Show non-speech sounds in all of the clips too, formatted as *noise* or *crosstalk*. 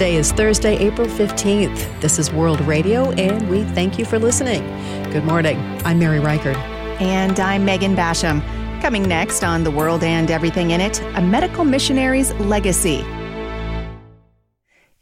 Today is Thursday, April 15th. This is World Radio, and we thank you for listening. Good morning. I'm Mary Reichert. And I'm Megan Basham. Coming next on The World and Everything in It, a medical missionary's legacy.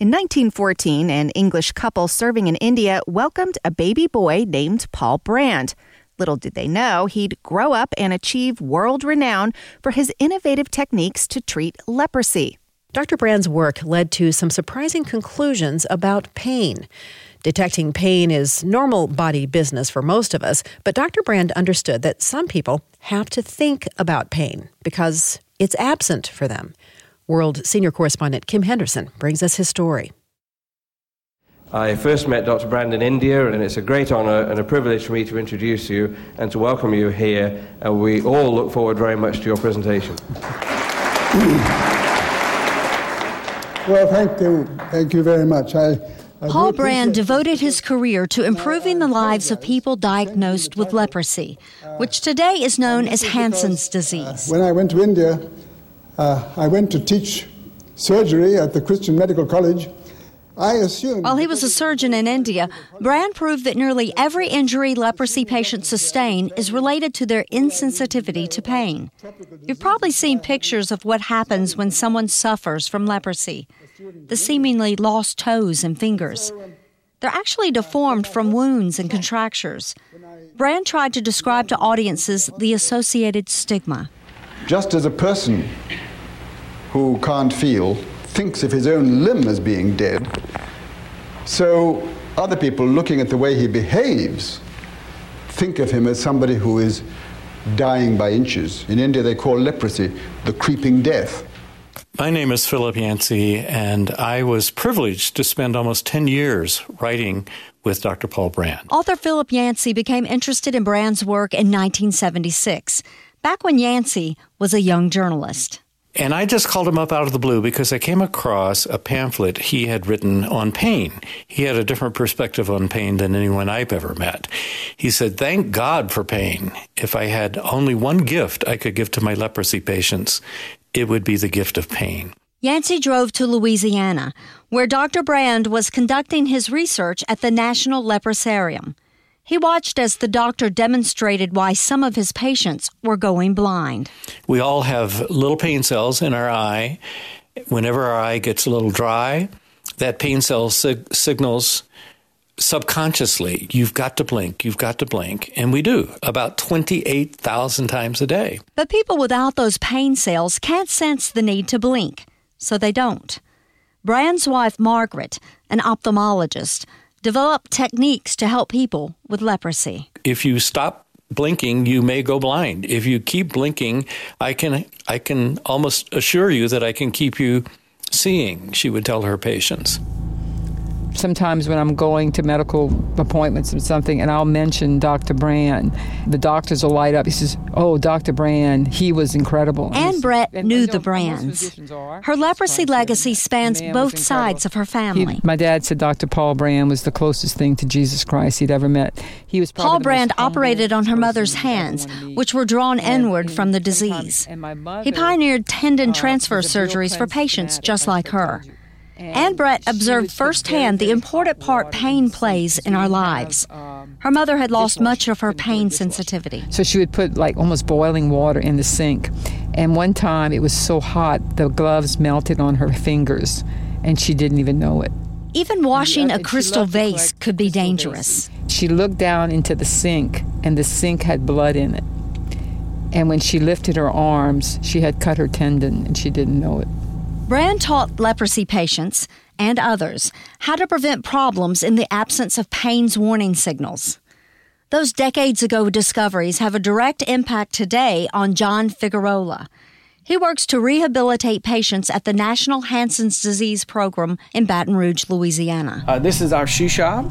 In 1914, an English couple serving in India welcomed a baby boy named Paul Brand. Little did they know he'd grow up and achieve world renown for his innovative techniques to treat leprosy. Dr. Brand's work led to some surprising conclusions about pain. Detecting pain is normal body business for most of us, but Dr. Brand understood that some people have to think about pain because it's absent for them. World senior correspondent Kim Henderson brings us his story. I first met Dr. Brand in India, and it's a great honor and a privilege for me to introduce you and to welcome you here. And we all look forward very much to your presentation. *clears throat* Well, thank you. Thank you very much. I, I Paul Brand devoted his career to improving the lives of people diagnosed with leprosy, which today is known as Hansen's disease. When I went to India, uh, I went to teach surgery at the Christian Medical College I assume. While he was a surgeon in India, Brand proved that nearly every injury leprosy patients sustain is related to their insensitivity to pain. You've probably seen pictures of what happens when someone suffers from leprosy the seemingly lost toes and fingers. They're actually deformed from wounds and contractures. Brand tried to describe to audiences the associated stigma. Just as a person who can't feel thinks of his own limb as being dead. So other people looking at the way he behaves think of him as somebody who is dying by inches. In India, they call leprosy the creeping death. My name is Philip Yancey, and I was privileged to spend almost 10 years writing with Dr. Paul Brand. Author Philip Yancey became interested in Brand's work in 1976, back when Yancey was a young journalist. And I just called him up out of the blue because I came across a pamphlet he had written on pain. He had a different perspective on pain than anyone I've ever met. He said, Thank God for pain. If I had only one gift I could give to my leprosy patients, it would be the gift of pain. Yancey drove to Louisiana, where Dr. Brand was conducting his research at the National Leprosarium. He watched as the doctor demonstrated why some of his patients were going blind. We all have little pain cells in our eye. Whenever our eye gets a little dry, that pain cell sig- signals subconsciously, you've got to blink, you've got to blink. And we do about 28,000 times a day. But people without those pain cells can't sense the need to blink, so they don't. Brand's wife, Margaret, an ophthalmologist, develop techniques to help people with leprosy. If you stop blinking, you may go blind. If you keep blinking, I can I can almost assure you that I can keep you seeing, she would tell her patients sometimes when I'm going to medical appointments or something, and I'll mention Dr. Brand, the doctors will light up. He says, "Oh, Dr. Brand, he was incredible." Anne Brett and, knew the Brands. Her leprosy legacy spans both sides of her family. He, my dad said Dr. Paul Brand was the closest thing to Jesus Christ he'd ever met. He was Paul Brand operated on her mother's hands, which were drawn inward from the disease. He pioneered tendon uh, transfer surgeries for patients just like her. Anne Brett observed firsthand the important part pain plays in our lives. Her mother had lost much of her pain sensitivity. So she would put like almost boiling water in the sink. And one time it was so hot, the gloves melted on her fingers, and she didn't even know it. Even washing a crystal vase could be dangerous. She looked down into the sink, and the sink had blood in it. And when she lifted her arms, she had cut her tendon, and she didn't know it. Brand taught leprosy patients and others how to prevent problems in the absence of pain's warning signals. Those decades ago discoveries have a direct impact today on John Figueroa. He works to rehabilitate patients at the National Hansen's Disease Program in Baton Rouge, Louisiana. Uh, this is our shoe shop,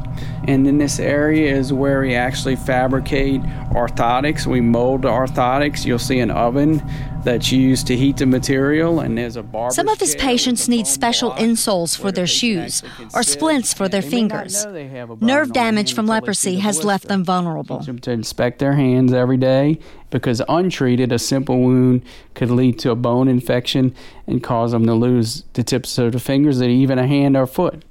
and in this area is where we actually fabricate orthotics. We mold orthotics. You'll see an oven that's used to heat the material, and there's a barber. Some of his patients need special insoles for their shoes or splints for their fingers. Nerve damage from leprosy has left them vulnerable. To inspect their hands every day because untreated, a simple wound could lead to a bone infection and cause them to lose the tips of the fingers, and even a hand or foot.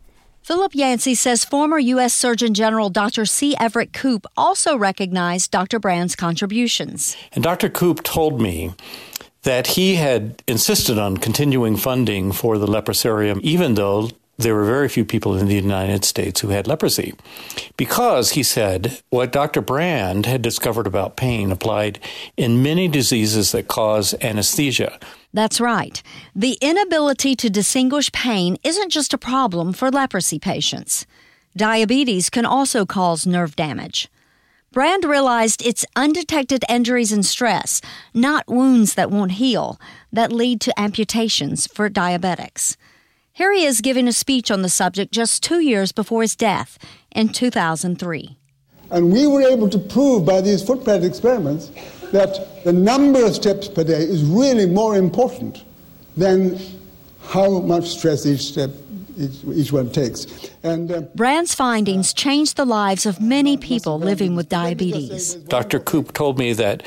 Philip Yancey says former U.S. Surgeon General Dr. C. Everett Koop also recognized Dr. Brand's contributions. And Dr. Koop told me that he had insisted on continuing funding for the leprosarium, even though there were very few people in the United States who had leprosy. Because, he said, what Dr. Brand had discovered about pain applied in many diseases that cause anesthesia. That's right. The inability to distinguish pain isn't just a problem for leprosy patients. Diabetes can also cause nerve damage. Brand realized it's undetected injuries and stress, not wounds that won't heal, that lead to amputations for diabetics. Here he is giving a speech on the subject just two years before his death in 2003. And we were able to prove by these footpad experiments that the number of steps per day is really more important than how much stress each step each, each one takes. And uh, Brand's findings changed the lives of many people living with diabetes. Dr. Koop told me that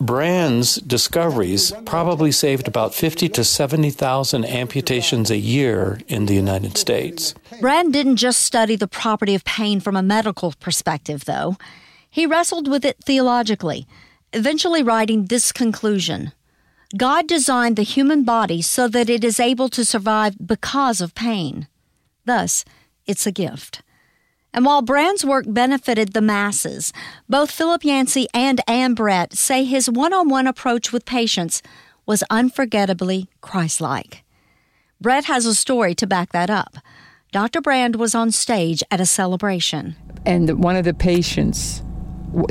Brand's discoveries probably saved about 50 to 70,000 amputations a year in the United States. Brand didn't just study the property of pain from a medical perspective, though. He wrestled with it theologically, eventually writing this conclusion God designed the human body so that it is able to survive because of pain. Thus, it's a gift. And while Brand's work benefited the masses, both Philip Yancey and Anne Brett say his one on one approach with patients was unforgettably Christ like. Brett has a story to back that up. Dr. Brand was on stage at a celebration. And one of the patients,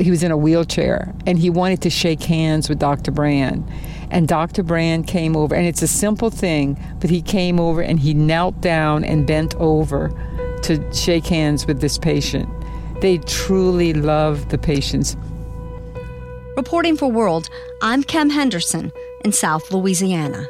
he was in a wheelchair, and he wanted to shake hands with Dr. Brand. And Dr. Brand came over, and it's a simple thing, but he came over and he knelt down and bent over to shake hands with this patient. They truly love the patients. Reporting for World, I'm Kim Henderson in South Louisiana.